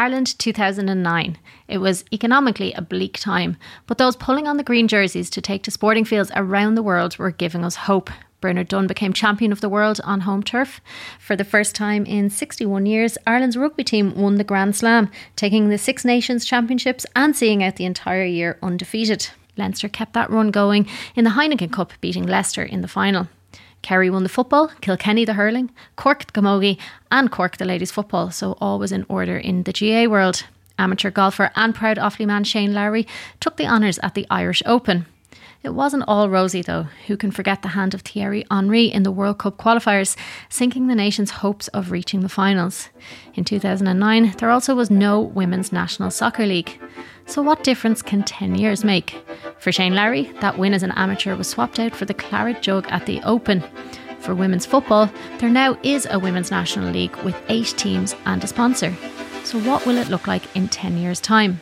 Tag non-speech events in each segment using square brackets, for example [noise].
Ireland 2009. It was economically a bleak time, but those pulling on the green jerseys to take to sporting fields around the world were giving us hope. Bernard Dunne became champion of the world on home turf. For the first time in 61 years, Ireland's rugby team won the Grand Slam, taking the Six Nations Championships and seeing out the entire year undefeated. Leinster kept that run going in the Heineken Cup, beating Leicester in the final. Kerry won the football, Kilkenny the hurling, Cork the camogie, and Cork the ladies football, so all was in order in the GAA world. Amateur golfer and proud Offaly man Shane Lowry took the honours at the Irish Open. It wasn't all rosy, though. Who can forget the hand of Thierry Henry in the World Cup qualifiers, sinking the nation's hopes of reaching the finals? In 2009, there also was no Women's National Soccer League. So, what difference can 10 years make? For Shane Lowry, that win as an amateur was swapped out for the Claret Jug at the Open. For women's football, there now is a Women's National League with eight teams and a sponsor. So, what will it look like in 10 years' time?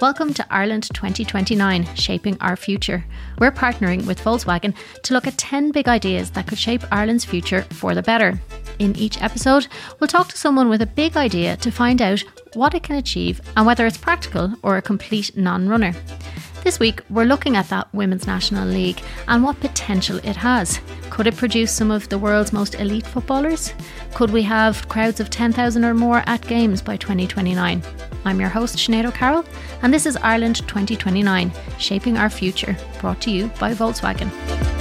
Welcome to Ireland 2029, Shaping Our Future. We're partnering with Volkswagen to look at 10 big ideas that could shape Ireland's future for the better. In each episode, we'll talk to someone with a big idea to find out what it can achieve and whether it's practical or a complete non runner. This week, we're looking at that Women's National League and what potential it has. Could it produce some of the world's most elite footballers? Could we have crowds of 10,000 or more at games by 2029? I'm your host, Sinead O'Carroll, and this is Ireland 2029 Shaping Our Future, brought to you by Volkswagen.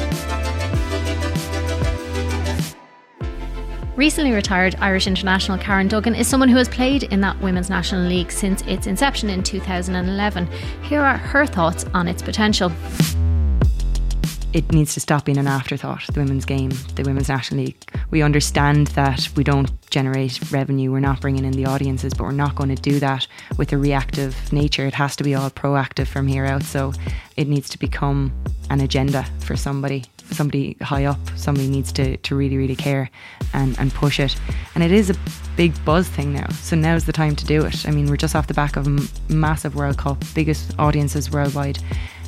Recently retired Irish international Karen Duggan is someone who has played in that Women's National League since its inception in 2011. Here are her thoughts on its potential. It needs to stop being an afterthought, the women's game, the Women's National League. We understand that we don't generate revenue, we're not bringing in the audiences, but we're not going to do that with a reactive nature. It has to be all proactive from here out. So it needs to become an agenda for somebody somebody high up, somebody needs to, to really, really care and, and push it. And it is a big buzz thing now. So now's the time to do it. I mean, we're just off the back of a massive World Cup, biggest audiences worldwide,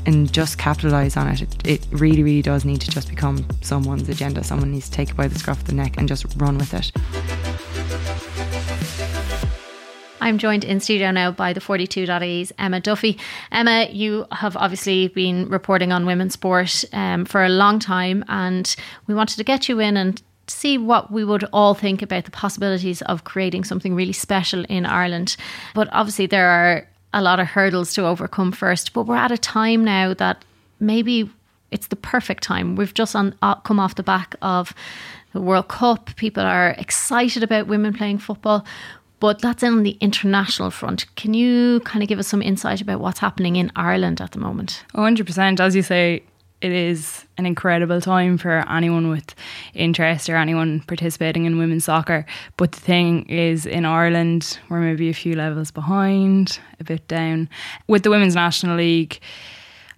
and just capitalise on it. it. It really, really does need to just become someone's agenda. Someone needs to take it by the scruff of the neck and just run with it. I'm joined in studio now by the 42.ie's Emma Duffy. Emma, you have obviously been reporting on women's sport um, for a long time, and we wanted to get you in and see what we would all think about the possibilities of creating something really special in Ireland. But obviously, there are a lot of hurdles to overcome first. But we're at a time now that maybe it's the perfect time. We've just on, uh, come off the back of the World Cup. People are excited about women playing football but that's on the international front. Can you kind of give us some insight about what's happening in Ireland at the moment? 100%. As you say, it is an incredible time for anyone with interest or anyone participating in women's soccer. But the thing is, in Ireland, we're maybe a few levels behind, a bit down. With the Women's National League,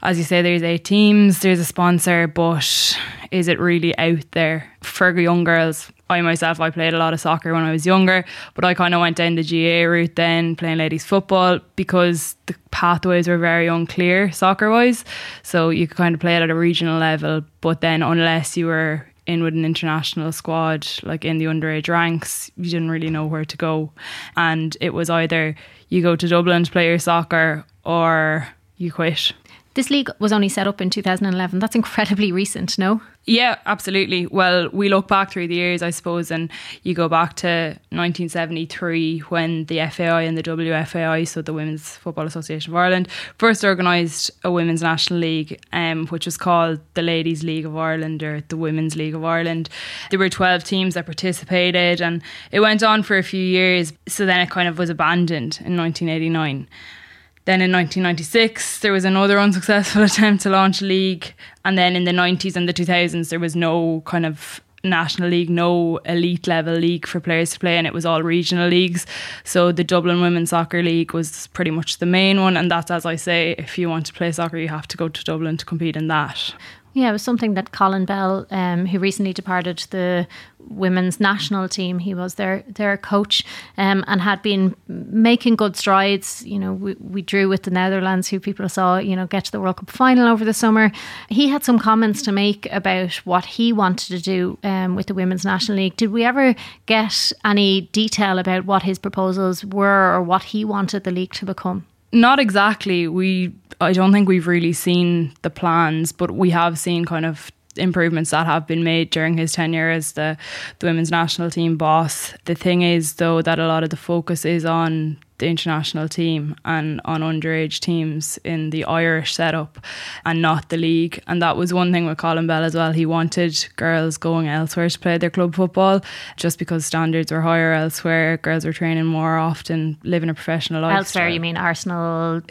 as you say, there's eight teams, there's a sponsor, but is it really out there for young girls? I myself, I played a lot of soccer when I was younger, but I kind of went down the GAA route then, playing ladies football, because the pathways were very unclear soccer wise. So you could kind of play it at a regional level, but then unless you were in with an international squad, like in the underage ranks, you didn't really know where to go. And it was either you go to Dublin to play your soccer or you quit. This league was only set up in 2011. That's incredibly recent, no? Yeah, absolutely. Well, we look back through the years, I suppose, and you go back to 1973 when the FAI and the WFAI, so the Women's Football Association of Ireland, first organised a Women's National League, um, which was called the Ladies League of Ireland or the Women's League of Ireland. There were 12 teams that participated, and it went on for a few years. So then it kind of was abandoned in 1989. Then in 1996, there was another unsuccessful [laughs] attempt to launch a league. And then in the 90s and the 2000s, there was no kind of national league, no elite level league for players to play, and it was all regional leagues. So the Dublin Women's Soccer League was pretty much the main one, and that's as I say, if you want to play soccer, you have to go to Dublin to compete in that. Yeah, it was something that Colin Bell, um, who recently departed the women's national team, he was their their coach um, and had been making good strides. You know, we, we drew with the Netherlands, who people saw, you know, get to the World Cup final over the summer. He had some comments to make about what he wanted to do um, with the Women's National League. Did we ever get any detail about what his proposals were or what he wanted the league to become? Not exactly. We I don't think we've really seen the plans, but we have seen kind of improvements that have been made during his tenure as the, the women's national team boss. The thing is though that a lot of the focus is on the international team and on underage teams in the Irish setup and not the league. And that was one thing with Colin Bell as well. He wanted girls going elsewhere to play their club football just because standards were higher elsewhere. Girls were training more often, living a professional life. Elsewhere, you mean Arsenal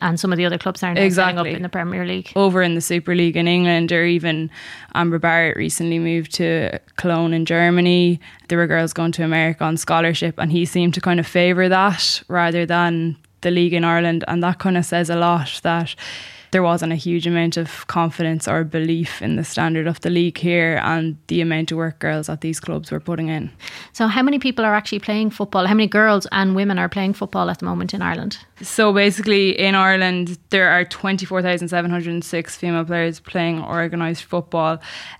and some of the other clubs aren't exactly. up in the Premier League? Over in the Super League in England, or even Amber Barrett recently moved to Cologne in Germany. There were girls going to America on scholarship, and he seemed to kind of favour that rather than the league in Ireland. And that kind of says a lot that there wasn't a huge amount of confidence or belief in the standard of the league here and the amount of work girls at these clubs were putting in. So, how many people are actually playing football? How many girls and women are playing football at the moment in Ireland? So, basically, in Ireland, there are 24,706 female players playing organised football.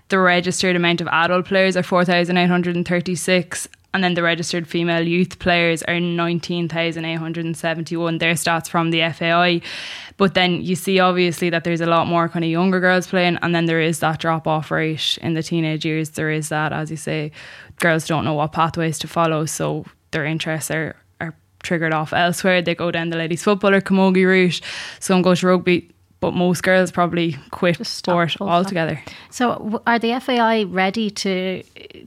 The registered amount of adult players are 4,836 and then the registered female youth players are 19,871. Their stats from the FAI. But then you see obviously that there's a lot more kind of younger girls playing, and then there is that drop off rate in the teenage years. There is that, as you say, girls don't know what pathways to follow, so their interests are, are triggered off elsewhere. They go down the ladies' football or camogie route, some go to rugby but most girls probably quit sport altogether. So, are the FAI ready to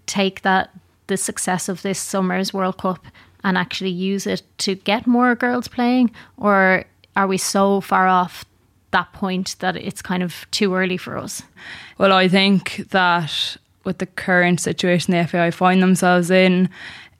take that the success of this summer's World Cup and actually use it to get more girls playing? Or are we so far off that point that it's kind of too early for us? Well, I think that with the current situation the FAI find themselves in,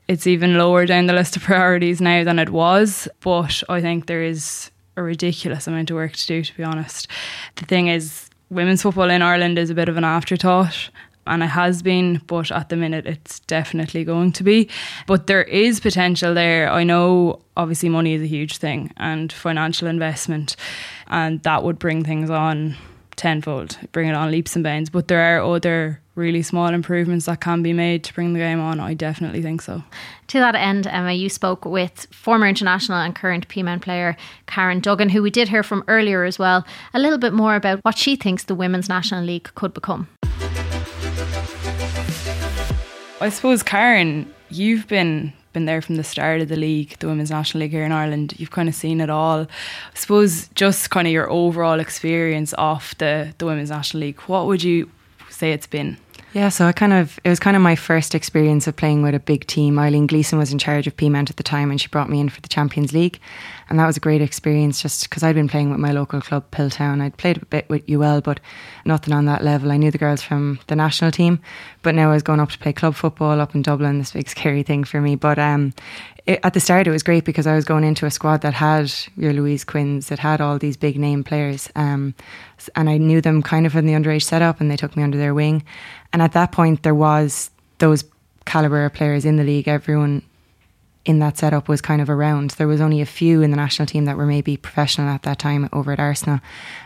it's even lower down the list of priorities now than it was. But I think there is a ridiculous amount of work to do, to be honest. The thing is, women's football in Ireland is a bit of an afterthought and it has been, but at the minute it's definitely going to be. But there is potential there. I know obviously money is a huge thing and financial investment, and that would bring things on tenfold, bring it on leaps and bounds. But there are other really small improvements that can be made to bring the game on. I definitely think so. To that end, Emma, you spoke with former international and current Peamount player Karen Duggan, who we did hear from earlier as well, a little bit more about what she thinks the Women's National League could become. I suppose, Karen, you've been been there from the start of the league, the Women's National League here in Ireland. You've kind of seen it all. I suppose just kind of your overall experience of the, the Women's National League, what would you say it's been? Yeah, so I kind of it was kind of my first experience of playing with a big team. Eileen Gleeson was in charge of Peamount at the time, and she brought me in for the Champions League, and that was a great experience. Just because I'd been playing with my local club Piltown, I'd played a bit with UL, but nothing on that level. I knew the girls from the national team, but now I was going up to play club football up in Dublin. This big scary thing for me, but um, it, at the start it was great because I was going into a squad that had your Louise Quinns, that had all these big name players, um, and I knew them kind of in the underage setup, and they took me under their wing. And at that point, there was those caliber of players in the league. Everyone in that setup was kind of around. There was only a few in the national team that were maybe professional at that time over at Arsenal.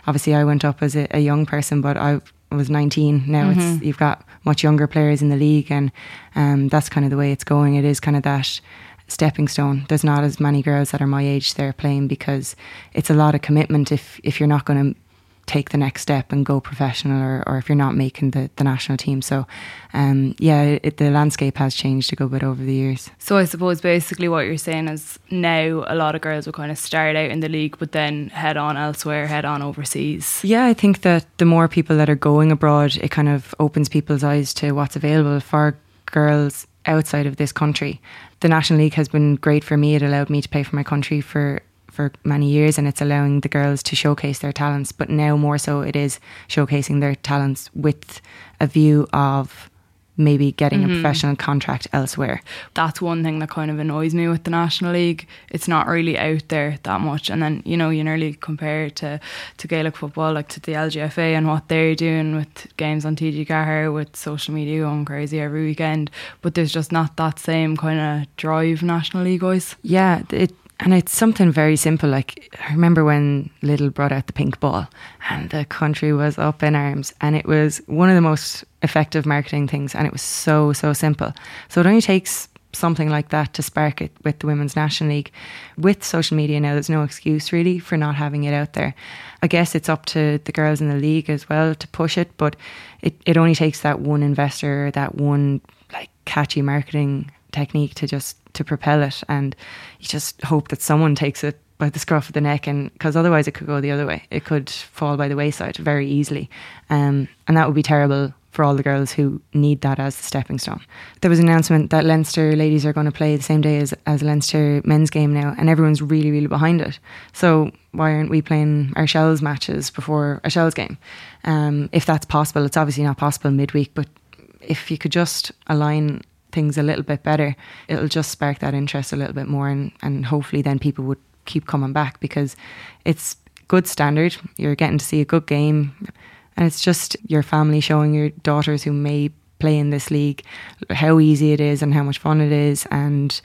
Obviously, I went up as a, a young person, but I was 19. Now mm-hmm. it's you've got much younger players in the league, and um, that's kind of the way it's going. It is kind of that stepping stone. There's not as many girls that are my age there playing because it's a lot of commitment if if you're not going to take the next step and go professional or, or if you're not making the, the national team. So, um, yeah, it, the landscape has changed a good bit over the years. So, I suppose basically what you're saying is now a lot of girls will kind of start out in the league but then head on elsewhere, head on overseas. Yeah, I think that the more people that are going abroad, it kind of opens people's eyes to what's available for girls outside of this country. The National League has been great for me. It allowed me to play for my country for for many years and it's allowing the girls to showcase their talents but now more so it is showcasing their talents with a view of maybe getting mm-hmm. a professional contract elsewhere. That's one thing that kind of annoys me with the National League. It's not really out there that much. And then, you know, you nearly compare it to, to Gaelic football, like to the LGFA and what they're doing with games on TG Ceathair, with social media going crazy every weekend. But there's just not that same kind of drive National League wise. Yeah, it and it's something very simple. Like, I remember when Lidl brought out the pink ball and the country was up in arms. And it was one of the most effective marketing things. And it was so, so simple. So it only takes something like that to spark it with the Women's National League. With social media now, there's no excuse really for not having it out there. I guess it's up to the girls in the league as well to push it, but it, it only takes that one investor, that one like catchy marketing technique to just to propel it and you just hope that someone takes it by the scruff of the neck and because otherwise it could go the other way it could fall by the wayside very easily um, and that would be terrible for all the girls who need that as the stepping stone. There was an announcement that Leinster ladies are going to play the same day as, as Leinster men's game now, and everyone's really, really behind it. So why aren't we playing our Shels matches before a Shels game? Um, if that's possible, it's obviously not possible midweek, but if you could just align things a little bit better, it'll just spark that interest a little bit more, and, and hopefully then people would keep coming back because it's good standard. You're getting to see a good game, and it's just your family showing your daughters who may play in this league how easy it is and how much fun it is and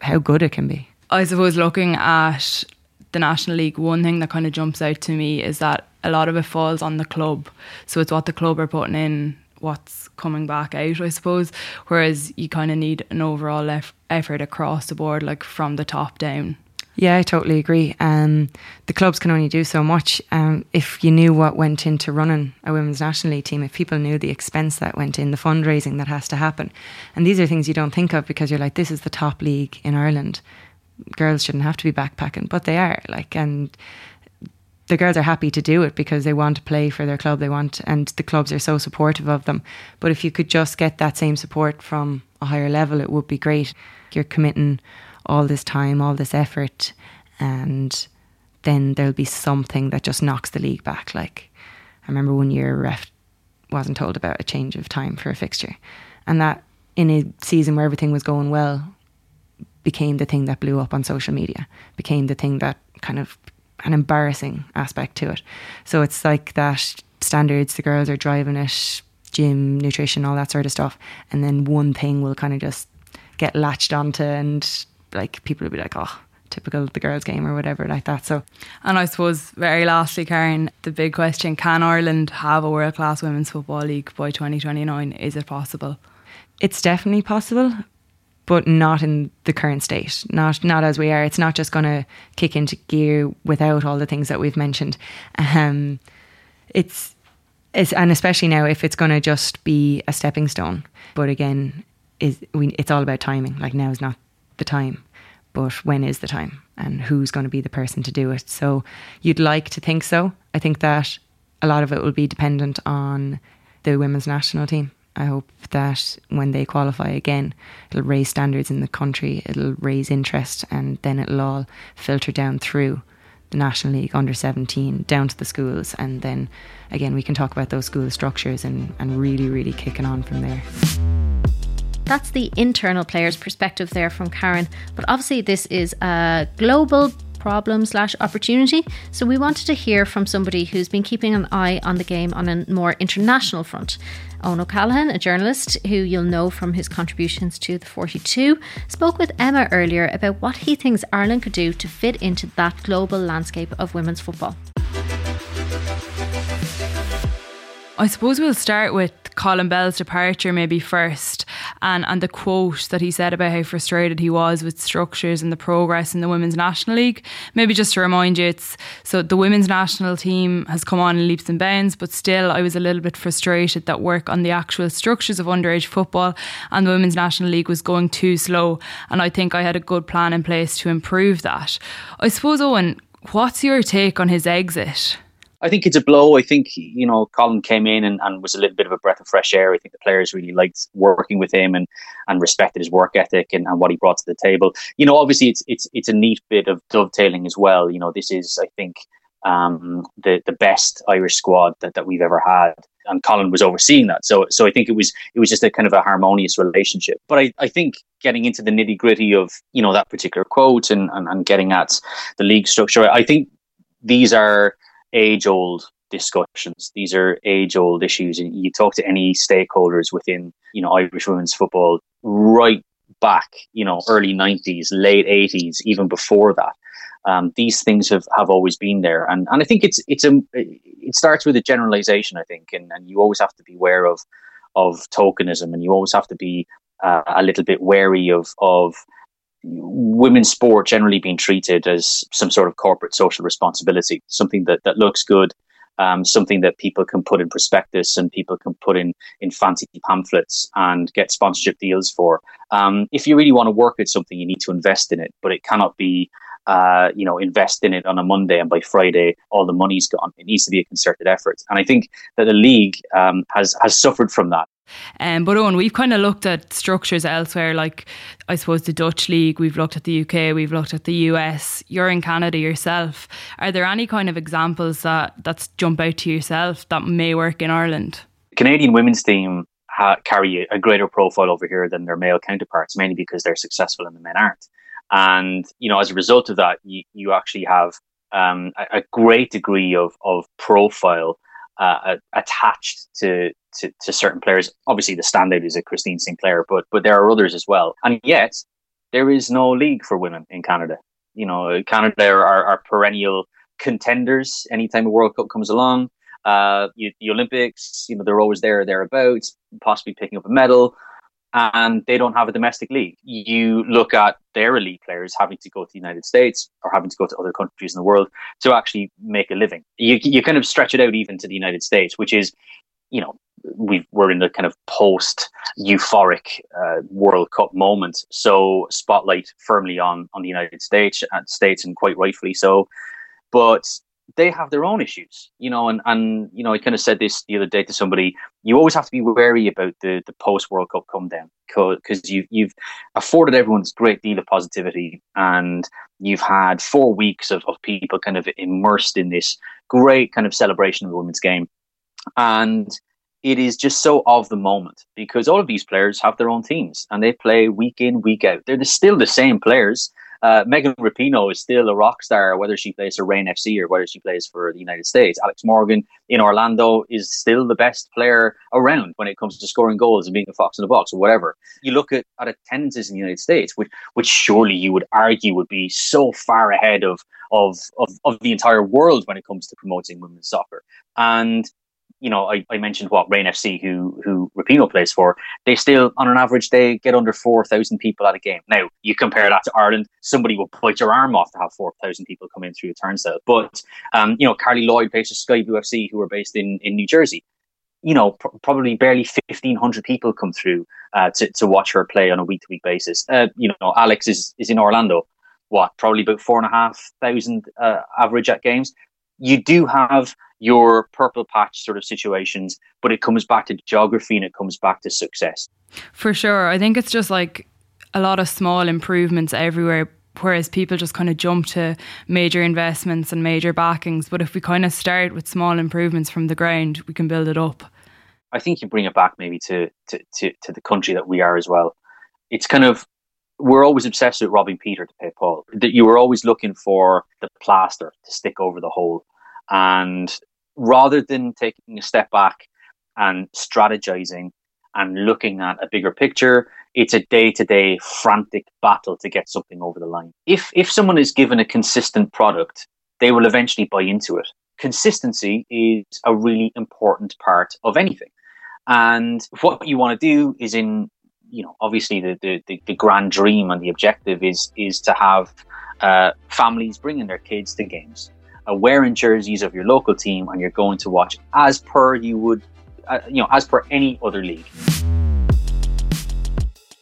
how good it can be. I suppose looking at the National League, one thing that kind of jumps out to me is that a lot of it falls on the club. So it's what the club are putting in what's coming back out, I suppose. Whereas you kind of need an overall eff- effort across the board, like from the top down. Yeah, I totally agree. Um, the clubs can only do so much. Um, if you knew what went into running a women's national league team, if people knew the expense that went in, the fundraising that has to happen, and these are things you don't think of because you're like, this is the top league in Ireland. Girls shouldn't have to be backpacking, but they are. Like, and the girls are happy to do it because they want to play for their club. They want, and the clubs are so supportive of them. But if you could just get that same support from a higher level, it would be great. You're committing all this time, all this effort, and then there'll be something that just knocks the league back. Like I remember one year, ref wasn't told about a change of time for a fixture, and that in a season where everything was going well became the thing that blew up on social media, became the thing that kind of an embarrassing aspect to it. So it's like that standards, the girls are driving it, gym, nutrition, all that sort of stuff. And then one thing will kind of just get latched onto and like people will be like, oh, typical the girls game or whatever like that. So And I suppose very lastly, Karen, the big question, can Ireland have a world class women's football league by twenty twenty nine? Is it possible? It's definitely possible but not in the current state. Not not as we are. It's not just going to kick into gear without all the things that we've mentioned. Um, it's, it's and especially now if it's going to just be a stepping stone. But again, is we, it's all about timing. Like now is not the time, but when is the time, and who's going to be the person to do it? So you'd like to think so. I think that a lot of it will be dependent on the women's national team I hope that when they qualify again, it'll raise standards in the country, it'll raise interest, and then it'll all filter down through the National League under 17 down to the schools. And then again, we can talk about those school structures and, and really, really kicking on from there. That's the internal player's perspective there from Karen. But obviously, this is a global problem slash opportunity. So we wanted to hear from somebody who's been keeping an eye on the game on a more international front. Owen O'Callaghan, a journalist who you'll know from his contributions to the 42, spoke with Emma earlier about what he thinks Ireland could do to fit into that global landscape of women's football. I suppose we'll start with Colin Bell's departure maybe first and, and the quote that he said about how frustrated he was with structures and the progress in the Women's National League. Maybe just to remind you, it's so the Women's National team has come on in leaps and bounds, but still I was a little bit frustrated that work on the actual structures of underage football and the Women's National League was going too slow. And I think I had a good plan in place to improve that. I suppose, Owen, what's your take on his exit? I think it's a blow. I think, you know, Colin came in and, and was a little bit of a breath of fresh air. I think the players really liked working with him and, and respected his work ethic and, and what he brought to the table. You know, obviously it's it's it's a neat bit of dovetailing as well. You know, this is I think um, the the best Irish squad that, that we've ever had. and Colin was overseeing that. So so I think it was it was just a kind of a harmonious relationship. But I, I think getting into the nitty gritty of you know that particular quote and, and and getting at the league structure, I think these are age old discussions. These are age old issues. And you talk to any stakeholders within, you know, Irish women's football right back, you know, early 90s, late 80s, even before that. Um, these things have, have always been there, and and I think it's it's a it starts with a generalization. I think, and, and you always have to be aware of of tokenism, and you always have to be uh, a little bit wary of of women's sport generally being treated as some sort of corporate social responsibility, something that that looks good, um, something that people can put in prospectus and people can put in in fancy pamphlets and get sponsorship deals for. Um, if you really want to work at something, you need to invest in it, but it cannot be. Uh, you know, invest in it on a Monday, and by Friday, all the money's gone. It needs to be a concerted effort, and I think that the league um, has has suffered from that. Um, but Owen, we've kind of looked at structures elsewhere, like I suppose the Dutch league. We've looked at the UK. We've looked at the US. You're in Canada yourself. Are there any kind of examples that that's jump out to yourself that may work in Ireland? Canadian women's team ha- carry a greater profile over here than their male counterparts, mainly because they're successful and the men aren't. And you know, as a result of that, you, you actually have um, a, a, great degree of of profile uh, attached to, to, to certain players. Obviously, the standout is a Christine Sinclair, but but there are others as well. And yet, there is no league for women in Canada. You know, Canada are, are perennial contenders anytime the World Cup comes along. Uh, you, the Olympics, you know, they're always there, thereabouts, possibly picking up a medal and they don't have a domestic league. You look at their elite players having to go to the United States or having to go to other countries in the world to actually make a living. You, you kind of stretch it out even to the United States, which is, you know, we are in the kind of post euphoric uh, World Cup moment. So spotlight firmly on on the United States, uh, States, and quite rightfully so. But they have their own issues, you know, and, and you know, I kind of said this the other day to somebody. You always have to be wary about the the post World Cup come down because you you've afforded everyone this great deal of positivity, and you've had four weeks of, of people kind of immersed in this great kind of celebration of the women's game, and it is just so of the moment because all of these players have their own teams and they play week in week out. They're still the same players uh, Megan Rapinoe is still a rock star, whether she plays for Reign FC or whether she plays for the United States. Alex Morgan in Orlando is still the best player around when it comes to scoring goals and being a fox in the box or whatever. You look at, at attendances in the United States, which which surely you would argue would be so far ahead of of, of, of the entire world when it comes to promoting women's soccer. And you know, I, I mentioned what Reign FC, who who Rapinoe plays for, they still, on an average, they get under four thousand people at a game. Now, you compare that to Ireland, somebody will bite your arm off to have four thousand people come in through a turnstile. But um, you know, Carli Lloyd plays for Sky Blue FC, who are based in in New Jersey. You know, pr- probably barely fifteen hundred people come through uh, to to watch her play on a week to week basis. Uh, you know, Alex is is in Orlando. What, probably about four and a half thousand uh, average at games. You do have your purple patch sort of situations, but it comes back to geography and it comes back to success. For sure. I think it's just like a lot of small improvements everywhere. Whereas people just kind of jump to major investments and major backings. But if we kind of start with small improvements from the ground, we can build it up. I think you bring it back maybe to, to, to, to the country that we are as well. It's kind of we're always obsessed with robbing Peter to pay Paul. That you were always looking for the plaster to stick over the hole. And rather than taking a step back and strategizing and looking at a bigger picture, it's a day-to-day frantic battle to get something over the line. If if someone is given a consistent product, they will eventually buy into it. Consistency is a really important part of anything. And what you want to do is in you know obviously the, the, the, grand dream and the objective is is to have uh, families bringing their kids to games wearing jerseys of your local team and you're going to watch as per you would, uh, you know, as per any other league.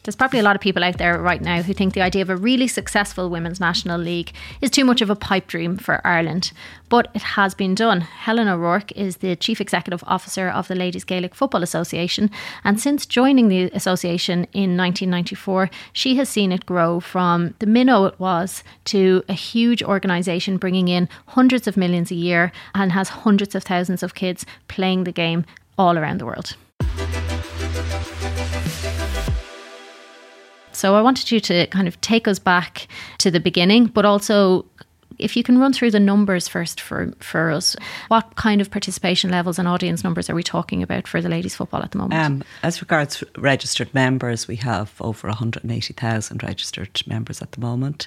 There's probably a lot of people out there right now who think the idea of a really successful Women's National League is too much of a pipe dream for Ireland. But it has been done. Helen O'Rourke is the Chief Executive Officer of the Ladies Gaelic Football Association, and since joining the association in 1994, she has seen it grow from the minnow it was to a huge organisation bringing in hundreds of millions a year and has hundreds of thousands of kids playing the game all around the world. So I wanted you to kind of take us back to the beginning, but also if you can run through the numbers first for, for us, what kind of participation levels and audience numbers are we talking about for the ladies' football at the moment? Um, as regards registered members, we have over 180,000 registered members at the moment.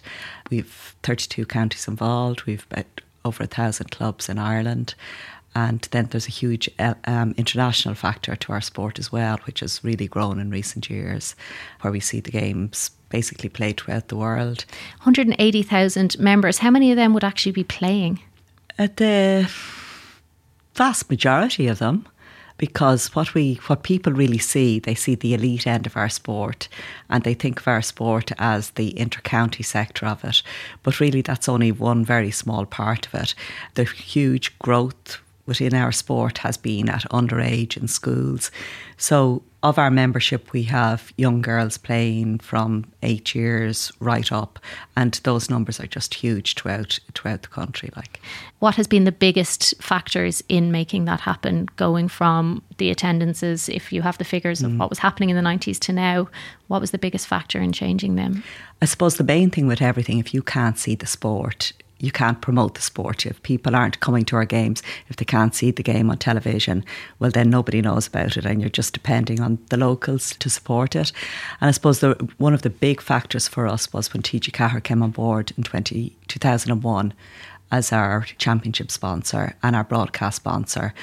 We've 32 counties involved. We've about over a thousand clubs in Ireland. And then there's a huge uh, um, international factor to our sport as well, which has really grown in recent years, where we see the games basically played throughout the world. 180,000 members. How many of them would actually be playing? Uh, the vast majority of them because what we what people really see they see the elite end of our sport and they think of our sport as the intercounty sector of it but really that's only one very small part of it the huge growth within our sport has been at underage in schools. So, of our membership, we have young girls playing from eight years right up, and those numbers are just huge throughout throughout the country. Like, what has been the biggest factors in making that happen? Going from the attendances, if you have the figures of mm. what was happening in the nineties to now, what was the biggest factor in changing them? I suppose the main thing with everything, if you can't see the sport, you can't promote the sport. If people aren't coming to our games, if they can't see the game on television, well, then nobody knows about it, and you're just depending on the locals to support it. And I suppose the, one of the big factors for us was when TG Ceathair came on board in 20, 2001 as our championship sponsor and our broadcast sponsor.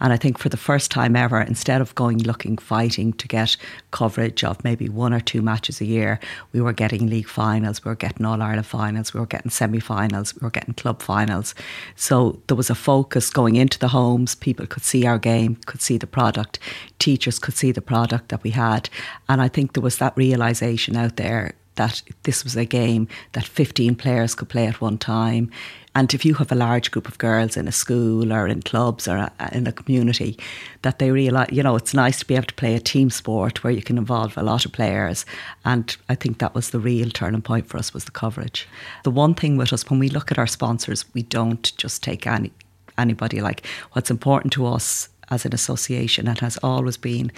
And I think for the first time ever, instead of going looking, fighting to get coverage of maybe one or two matches a year, we were getting league finals, we were getting All Ireland finals, we were getting semi finals, we were getting club finals. So there was a focus going into the homes. People could see our game, could see the product, teachers could see the product that we had. And I think there was that realization out there that this was a game that 15 players could play at one time. And if you have a large group of girls in a school or in clubs or a, in a community, that they realise, you know, it's nice to be able to play a team sport where you can involve a lot of players. And I think that was the real turning point for us was the coverage. The one thing with us, when we look at our sponsors, we don't just take any anybody. Like what's important to us as an association and has always been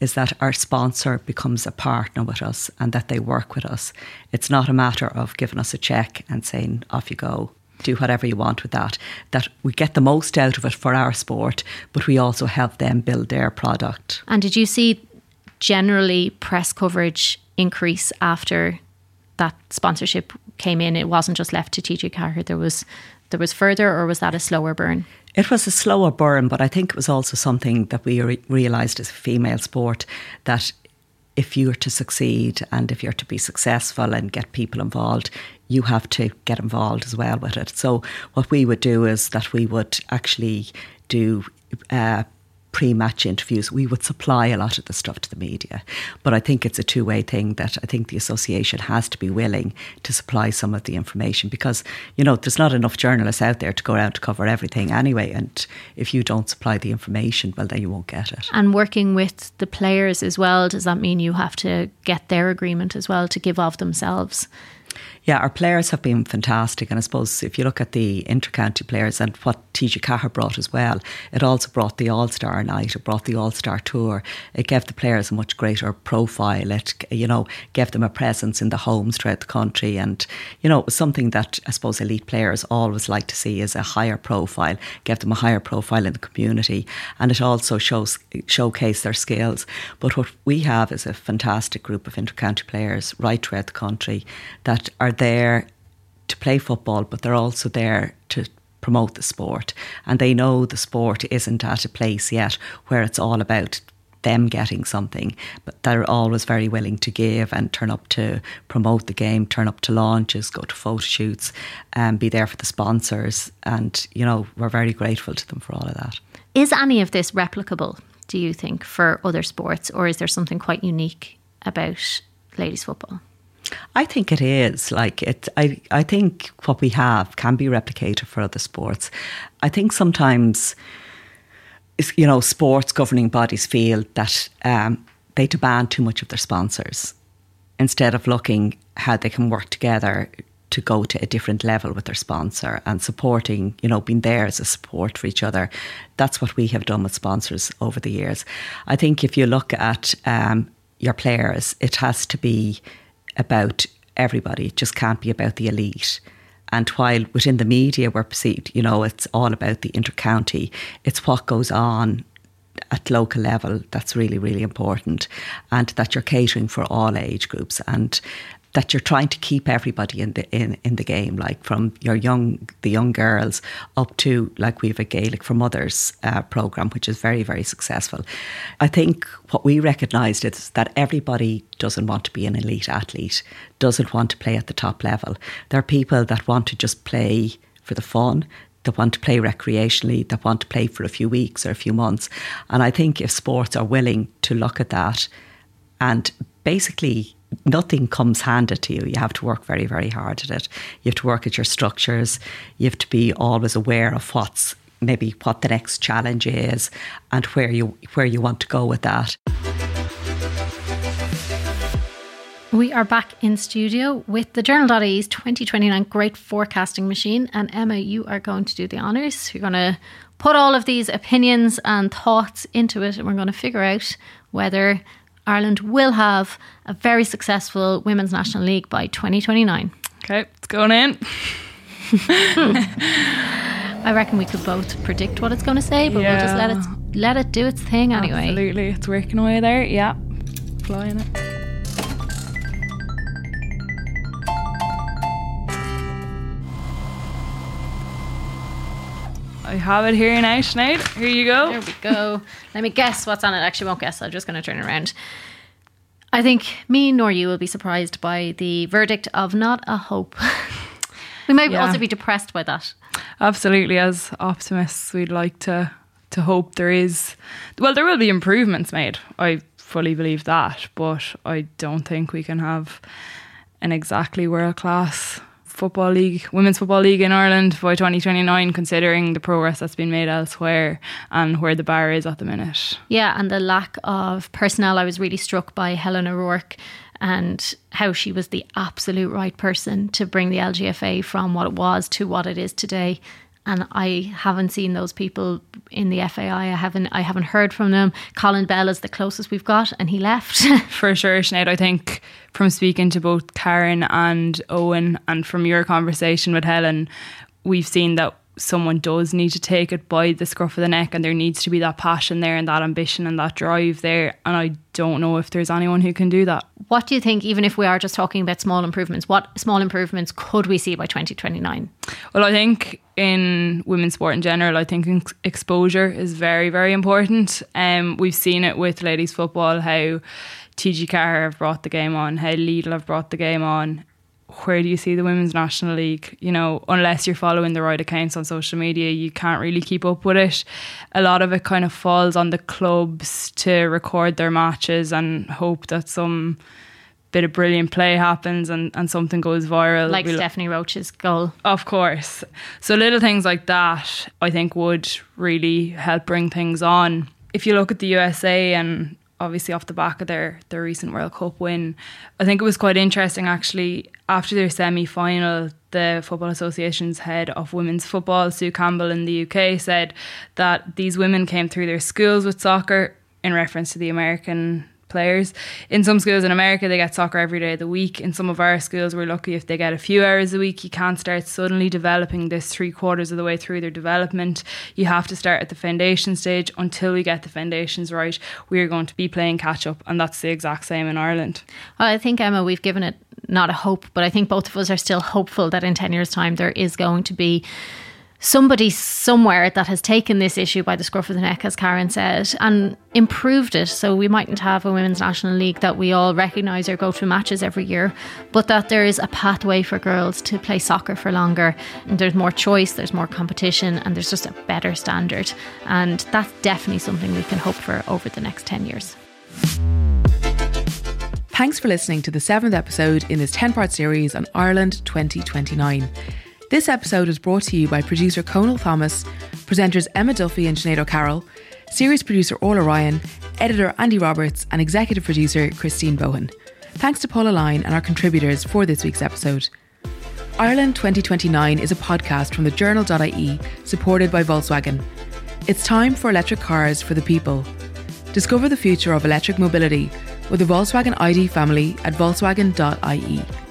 is that our sponsor becomes a partner with us and that they work with us. It's not a matter of giving us a check and saying, off you go do whatever you want with that. That we get the most out of it for our sport, but we also help them build their product. And did you see generally press coverage increase after that sponsorship came in? It wasn't just left to TG Ceathair. There was there was further, or was that a slower burn? It was a slower burn, but I think it was also something that we re- realised as a female sport that if you're to succeed and if you're to be successful and get people involved, you have to get involved as well with it. So, what we would do is that we would actually do uh, pre match interviews, we would supply a lot of the stuff to the media. But I think it's a two way thing that I think the association has to be willing to supply some of the information because, you know, there's not enough journalists out there to go around to cover everything anyway. And if you don't supply the information, well, then you won't get it. And working with the players as well, does that mean you have to get their agreement as well to give of themselves? Yeah, our players have been fantastic. And I suppose if you look at the intercounty players and what TG Ceathair brought as well, it also brought the All Star night, it brought the All Star tour. It gave the players a much greater profile. It, you know, gave them a presence in the homes throughout the country. And, you know, it was something that I suppose elite players always like to see as a higher profile, gave them a higher profile in the community. And it also shows showcase their skills. But what we have is a fantastic group of intercounty players right throughout the country that are there to play football, but they're also there to promote the sport. And they know the sport isn't at a place yet where it's all about them getting something, but they're always very willing to give and turn up to promote the game, turn up to launches, go to photo shoots, and be there for the sponsors. And, you know, we're very grateful to them for all of that. Is any of this replicable, do you think, for other sports, or is there something quite unique about ladies' football? I think it is. Like it I I think what we have can be replicated for other sports. I think sometimes you know, sports governing bodies feel that um, they demand too much of their sponsors instead of looking how they can work together to go to a different level with their sponsor and supporting, you know, being there as a support for each other. That's what we have done with sponsors over the years. I think if you look at um, your players, it has to be about everybody. It just can't be about the elite. And while within the media we're perceived, you know, it's all about the intercounty, it's what goes on at local level that's really, really important. And that you're catering for all age groups. And that you're trying to keep everybody in the in, in the game, like from your young the young girls up to like we have a Gaelic for Mothers uh, program, which is very very successful. I think what we recognised is that everybody doesn't want to be an elite athlete, doesn't want to play at the top level. There are people that want to just play for the fun that want to play recreationally, that want to play for a few weeks or a few months. And I think if sports are willing to look at that and basically nothing comes handed to you. You have to work very, very hard at it. You have to work at your structures. You have to be always aware of what's maybe what the next challenge is and where you where you want to go with that. We are back in studio with the Journal.ie's 2029 Great Forecasting Machine. And Emma, you are going to do the honours. You're going to put all of these opinions and thoughts into it, and we're going to figure out whether Ireland will have a very successful Women's National League by 2029. Okay, it's going in. [laughs] I reckon we could both predict what it's going to say, but yeah. we'll just let it let it do its thing anyway. Absolutely, it's working away there. Yeah, flying it. I have it here now, Sinead. Here you go. There we go. Let me guess what's on it. Actually, won't guess. I'm just going to turn it around. I think me nor you will be surprised by the verdict of not a hope. [laughs] we might yeah. also be depressed by that. Absolutely. As optimists, we'd like to to hope there is. Well, there will be improvements made. I fully believe that, but I don't think we can have an exactly world class football league, women's football league in Ireland by 2029, considering the progress that's been made elsewhere and where the bar is at the minute. Yeah, and the lack of personnel. I was really struck by Helen O'Rourke and how she was the absolute right person to bring the LGFA from what it was to what it is today and I haven't seen those people in the FAI. I haven't I haven't heard from them. Colin Bell is the closest we've got, and he left. [laughs] For sure, Sinead. I think from speaking to both Karen and Owen, and from your conversation with Helen, we've seen that someone does need to take it by the scruff of the neck and there needs to be that passion there and that ambition and that drive there and I don't know if there's anyone who can do that. What do you think even if we are just talking about small improvements what small improvements could we see by 2029? Well I think in women's sport in general I think exposure is very very important. Um we've seen it with ladies football how TG Ceathair have brought the game on, how Lidl have brought the game on where do you see the Women's National League? You know, unless you're following the right accounts on social media, you can't really keep up with it. A lot of it kind of falls on the clubs to record their matches and hope that some bit of brilliant play happens and, and something goes viral. Like we'll, Stephanie Roche's goal. Of course. So little things like that I think would really help bring things on. If you look at the USA and obviously off the back of their their recent World Cup win. I think it was quite interesting actually after their semi final. The Football Association's head of women's football, Sue Campbell in the UK, said that these women came through their schools with soccer in reference to the American players. In some schools in America, they get soccer every day of the week. In some of our schools, we're lucky if they get a few hours a week. You can't start suddenly developing this three quarters of the way through their development. You have to start at the foundation stage. Until we get the foundations right, we're going to be playing catch up, and that's the exact same in Ireland. Well, I think, Emma, we've given it not a hope, but I think both of us are still hopeful that in 10 years' time there is going to be somebody somewhere that has taken this issue by the scruff of the neck, as Karen said, and improved it. So we mightn't have a women's national league that we all recognise or go to matches every year, but that there is a pathway for girls to play soccer for longer. And there's more choice, there's more competition, and there's just a better standard. And that's definitely something we can hope for over the next 10 years. Thanks for listening to the seventh episode in this 10 part series on Ireland 2029. This episode is brought to you by producer Conal Thomas, presenters Emma Duffy and Sinead O'Carroll, series producer Orla Ryan, editor Andy Roberts, and executive producer Christine Bohan. Thanks to Paula Line and our contributors for this week's episode. Ireland 2029 is a podcast from the journal.ie supported by Volkswagen. It's time for electric cars for the people. Discover the future of electric mobility with the Volkswagen ID family at Volkswagen.ie.